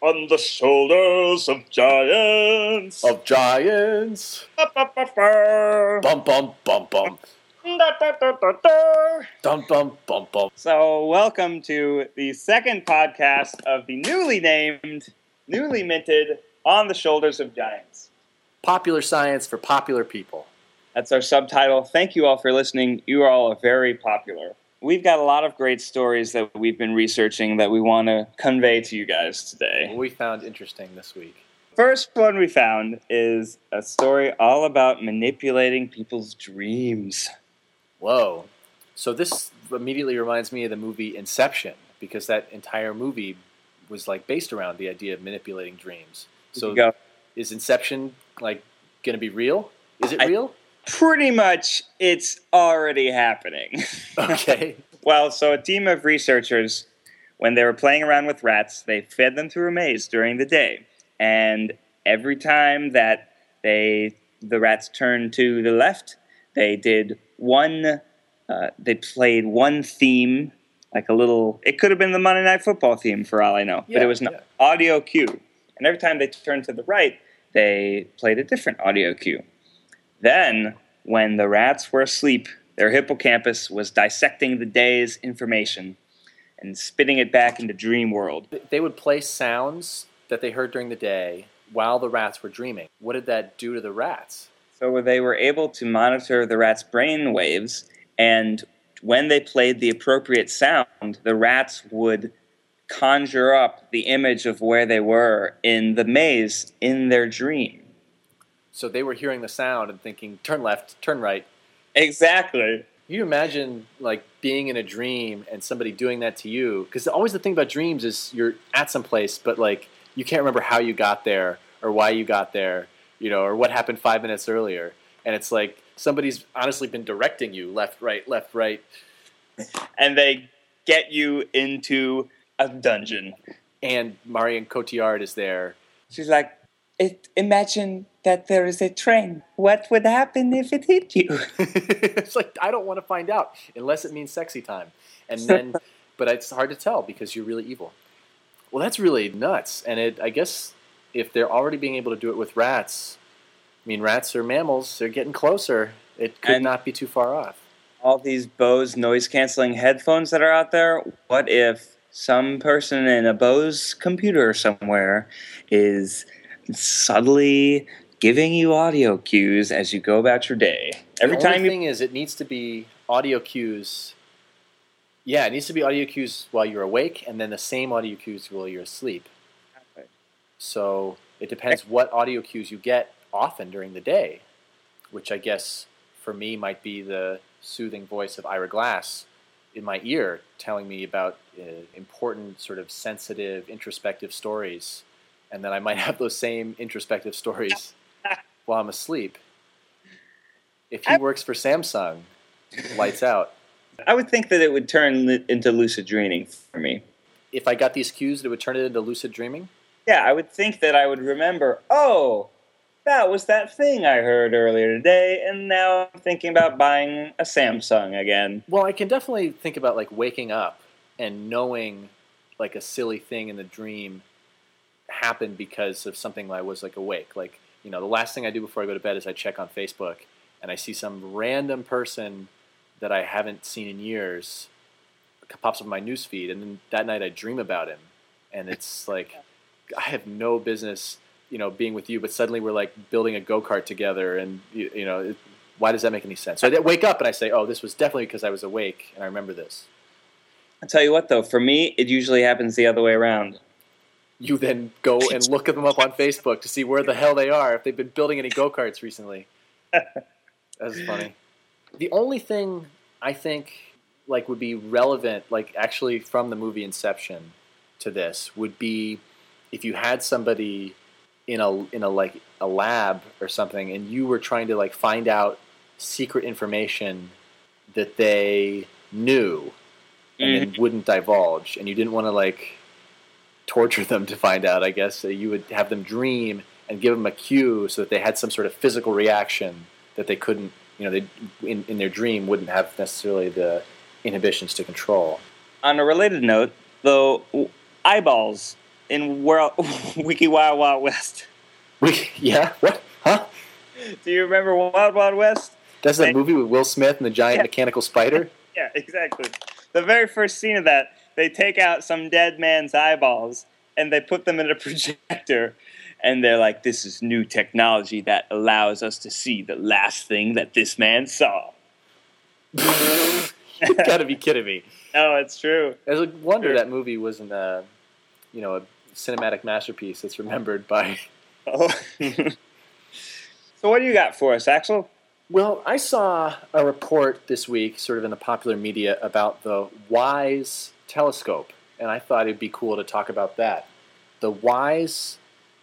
on the shoulders of giants. Of giants. Bum bum bum bum. Da-da-da-da-da. Dum bum bum bum. So, welcome to the second podcast of the newly named, newly minted On the Shoulders of Giants. Popular science for popular people. That's our subtitle. Thank you all for listening. You are all are very popular. We've got a lot of great stories that we've been researching that we want to convey to you guys today. What we found interesting this week. First one we found is a story all about manipulating people's dreams. Whoa. So this immediately reminds me of the movie Inception because that entire movie was like based around the idea of manipulating dreams. So is Inception like going to be real? Is it I- real? Pretty much, it's already happening. Okay. well, so a team of researchers, when they were playing around with rats, they fed them through a maze during the day, and every time that they the rats turned to the left, they did one. Uh, they played one theme, like a little. It could have been the Monday Night Football theme for all I know, yeah, but it was an yeah. audio cue. And every time they turned to the right, they played a different audio cue. Then, when the rats were asleep, their hippocampus was dissecting the day's information and spitting it back into dream world. They would play sounds that they heard during the day while the rats were dreaming. What did that do to the rats? So they were able to monitor the rats' brain waves, and when they played the appropriate sound, the rats would conjure up the image of where they were in the maze in their dream. So they were hearing the sound and thinking, turn left, turn right. Exactly. You imagine like being in a dream and somebody doing that to you because always the thing about dreams is you're at some place but like you can't remember how you got there or why you got there you know or what happened five minutes earlier and it's like somebody's honestly been directing you left right left right And they get you into a dungeon. and Marion Cotillard is there She's like, it, imagine that there is a train. What would happen if it hit you? it's like I don't want to find out unless it means sexy time. And then, but it's hard to tell because you're really evil. Well, that's really nuts. And it, I guess, if they're already being able to do it with rats, I mean, rats are mammals. They're getting closer. It could And- not be too far off. All these Bose noise canceling headphones that are out there, what if some person in a Bose computer somewhere is subtly giving you audio cues as you go about your day? Every the time only you thing is, it needs to be audio cues. Yeah, it needs to be audio cues while you're awake, and then the same audio cues while you're asleep. So it depends what audio cues you get often during the day, which I guess for me might be the soothing voice of Ira Glass in my ear telling me about uh, important, sort of sensitive, introspective stories. And then I might have those same introspective stories while I'm asleep. If he I- works for Samsung, lights out. I would think that it would turn into lucid dreaming for me. If I got these cues, it would turn it into lucid dreaming. Yeah, I would think that I would remember, oh, that was that thing I heard earlier today, and now I'm thinking about buying a Samsung again. Well, I can definitely think about like waking up and knowing like a silly thing in the dream happened because of something I was like awake. Like, you know, the last thing I do before I go to bed is I check on Facebook and I see some random person that I haven't seen in years pops up in my newsfeed and then that night I dream about him and it's like I have no business, you know, being with you, but suddenly we're like building a go-kart together and you, you know, it, why does that make any sense? So I wake up and I say, "Oh, this was definitely because I was awake and I remember this." I'll tell you what, though, for me, it usually happens the other way around. You then go and look them up on Facebook to see where the hell they are if they've been building any go-karts recently. That's funny. The only thing I think like would be relevant like actually from the movie Inception to this would be if you had somebody in a in a like a lab or something and you were trying to like find out secret information that they knew and then mm-hmm. wouldn't divulge and you didn't want to like torture them to find out i guess so you would have them dream and give them a cue so that they had some sort of physical reaction that they couldn't you know they in, in their dream wouldn't have necessarily the inhibitions to control On a related note, though, w- eyeballs in World Wiki Wild Wild West. We, yeah, what? Huh? Do you remember Wild Wild West? That's that movie with Will Smith and the giant Yeah. mechanical spider? Yeah, exactly. The very first scene of that, they take out some dead man's eyeballs and they put them in a projector. And they're like, this is new technology that allows us to see the last thing that this man saw. you gotta be kidding me. No, it's true. it's a wonder that movie wasn't, uh, you know, a cinematic masterpiece that's remembered by. Oh. so, what do you got for us, Axel? Well, I saw a report this week, sort of in the popular media, about the WISE telescope, and I thought it'd be cool to talk about that. The WISE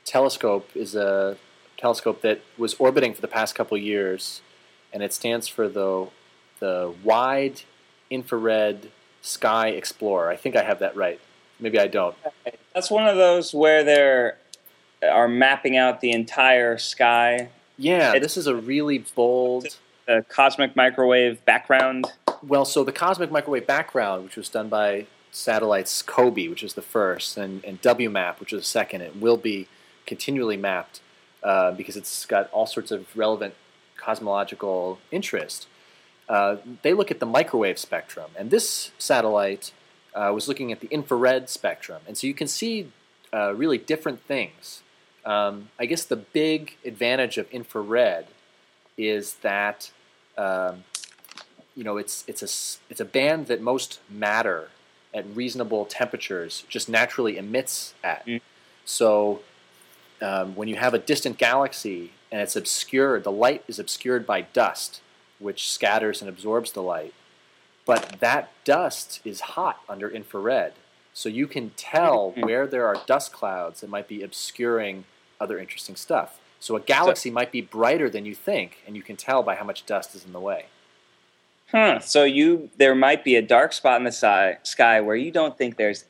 telescope is a telescope that was orbiting for the past couple years, and it stands for the the Wide Infrared Sky Explorer. I think I have that right. Maybe I don't. That's one of those where they're are mapping out the entire sky, Yeah, It's- this is a really bold. cosmic microwave background. Well, so the cosmic microwave background, which was done by satellites COBE, which is the first, and, and WMAP, which is the second, it will be continually mapped uh, because it's got all sorts of relevant cosmological interest. Uh, they look at the microwave spectrum, and this satellite uh, was looking at the infrared spectrum, and so you can see uh, really different things. Um, I guess the big advantage of infrared is that um, you know it's it's a it's a band that most matter at reasonable temperatures just naturally emits at. Mm. So um, when you have a distant galaxy and it's obscured, the light is obscured by dust, which scatters and absorbs the light. But that dust is hot under infrared, so you can tell Mm. where there are dust clouds that might be obscuring other interesting stuff. So a galaxy might be brighter than you think, and you can tell by how much dust is in the way. Huh. So you there might be a dark spot in the sky, sky where you don't think there's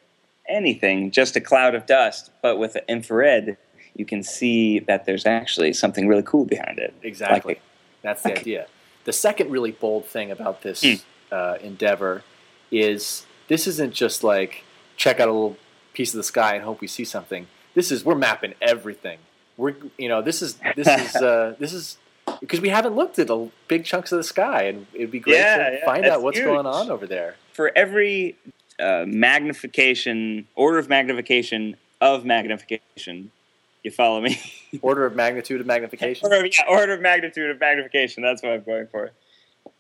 anything, just a cloud of dust, but with infrared, you can see that there's actually something really cool behind it. Exactly. Like- That's the idea. The second really bold thing about this Hmm. uh, endeavor is this isn't just like check out a little piece of the sky and hope we see something. This is we're mapping everything. We're you know this is this is uh, this is because we haven't looked at the big chunks of the sky and it'd be great Yeah, to yeah, find out what's huge. going on over there. For every uh, magnification, order of magnification of magnification, you follow me? Order of magnitude of magnification. order, yeah, order of magnitude of magnification. That's what I'm going for.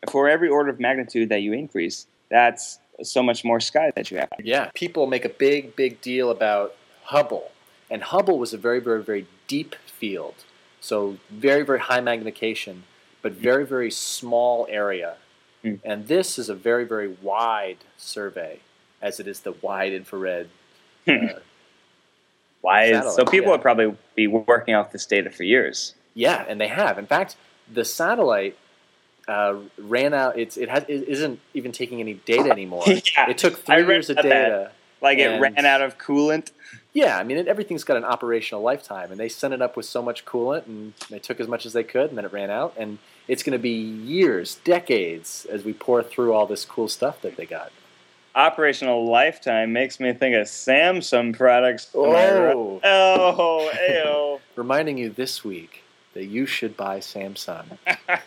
For every order of magnitude that you increase, that's so much more sky that you have. Yeah, people make a big, big deal about Hubble, and Hubble was a very, very, very deep field, so very, very high magnification, but very, very small area. Hmm. And this is a very, very wide survey, as it is the wide infrared. Uh, Why is so? People yeah. would probably be working off this data for years. yeah, and they have. In fact, the satellite uh, ran out. It's it has it isn't even taking any data anymore. Yeah, It took three years of about that. data. Like it ran out of coolant. Yeah, I mean, it, everything's got an operational lifetime, and they sent it up with so much coolant, and they took as much as they could, and then it ran out, and it's going to be years, decades, as we pour through all this cool stuff that they got. Operational lifetime makes me think of Samsung products. Oh, Oh, ayo. reminding you this week that you should buy Samsung.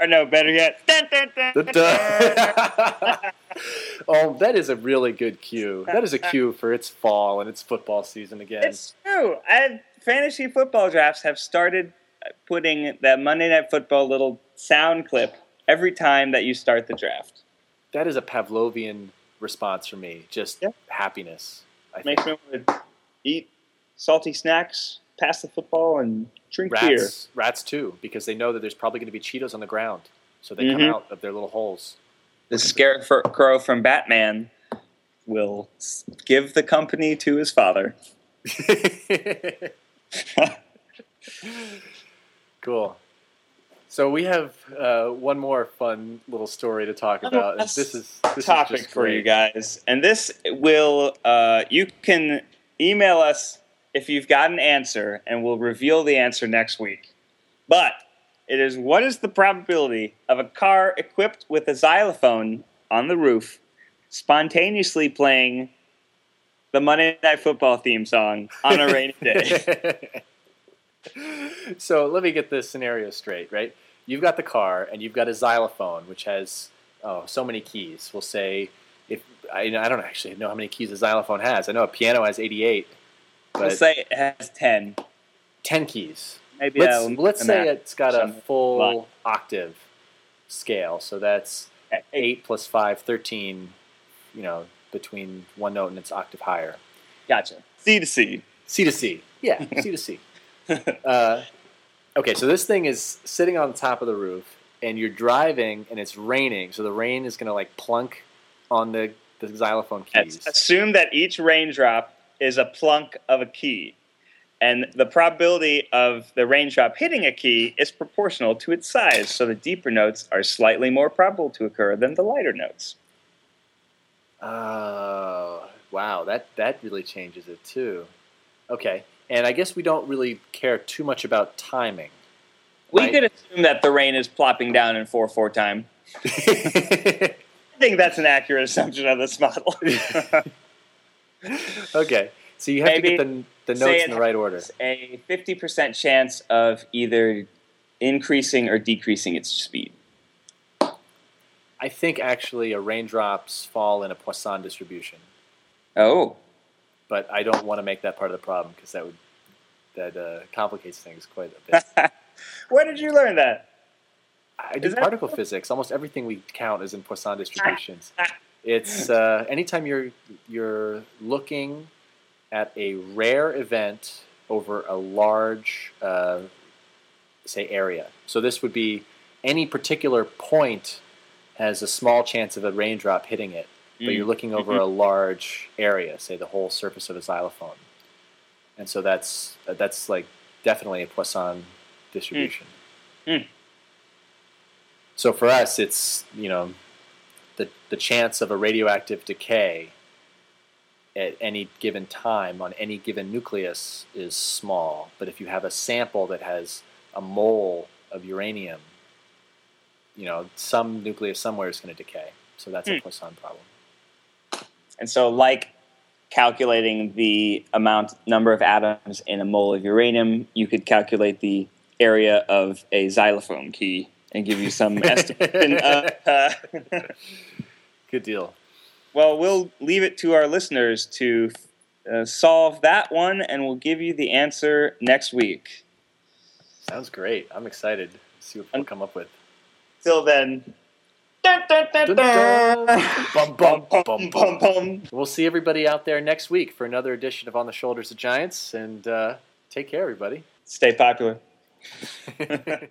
or no, better yet. Dun, dun, dun, The dun, duh. oh, that is a really good cue. That is a cue for its fall and its football season again. It's true. I, fantasy football drafts have started putting that Monday Night Football little sound clip every time that you start the draft. that is a Pavlovian response for me. Just Yeah. happiness. I think. Makes me want to eat salty snacks, pass the football, and drink beer. Rats, rats too, because they know that there's probably going to be Cheetos on the ground, so they come Mhm. out of their little holes. The scarecrow from Batman will give the company to his father. cool. So we have uh, one more fun little story to talk about. and this is this topic is just for great. you guys. And this will, uh, you can email us if you've got an answer, and we'll reveal the answer next week. But it is what is the probability of a car equipped with a xylophone on the roof spontaneously playing the Monday Night Football theme song on a rainy day. so let me get this scenario straight, right? You've got the car and you've got a xylophone, which has oh so many keys. We'll say if I, I don't actually know how many keys a xylophone has. I know a piano has eighty-eight. But we'll say it has ten. Ten keys. Maybe let's, let's say it's got a full octave scale, so that's eight plus five, 13, You know, between one note and its octave higher. Gotcha. C to C. C to C. Yeah, C to C. Uh, okay, so this thing is sitting on the top of the roof, and you're driving, and it's raining. So the rain is going to like plunk on the, the xylophone keys. Assume that each raindrop is a plunk of a key. And the probability of the raindrop hitting a key is proportional to its size, so the deeper notes are slightly more probable to occur than the lighter notes. Oh, wow, that, that really changes it too. Okay, and I guess we don't really care too much about timing. We right? could assume that the rain is plopping down in 4 4 time. I think that's an accurate assumption of this model. okay, so you have Maybe to get the, the notes in the right order. A 50% chance of either increasing or decreasing its speed. I think actually a raindrops fall in a Poisson distribution. Oh. But I don't want to make that part of the problem because that would that uh, complicates things quite a bit. Where did you learn that? I did particle that... physics. Almost everything we count is in Poisson distributions. it's uh, anytime you're you're looking at a rare event over a large, uh, say, area. So this would be any particular point has a small chance of a raindrop hitting it, but mm. you're looking over mm-hmm. a large area, say the whole surface of a xylophone. And so that's that's like definitely a Poisson distribution. Mm. Mm. So for us, it's you know the the chance of a radioactive decay at any given time on any given nucleus is small. But if you have a sample that has a mole of uranium, you know, some nucleus somewhere is going to decay. So that's a hmm. Poisson problem. And so, like calculating the amount number of atoms in a mole of uranium, you could calculate the area of a xylophone key and give you some estimation. Of, uh, Good deal. Well, we'll leave it to our listeners to uh, solve that one, and we'll give you the answer next week. Sounds great. I'm excited to see what we'll come up with. Till then. We'll see everybody out there next week for another edition of On the Shoulders of Giants, and uh, take care, everybody. Stay popular.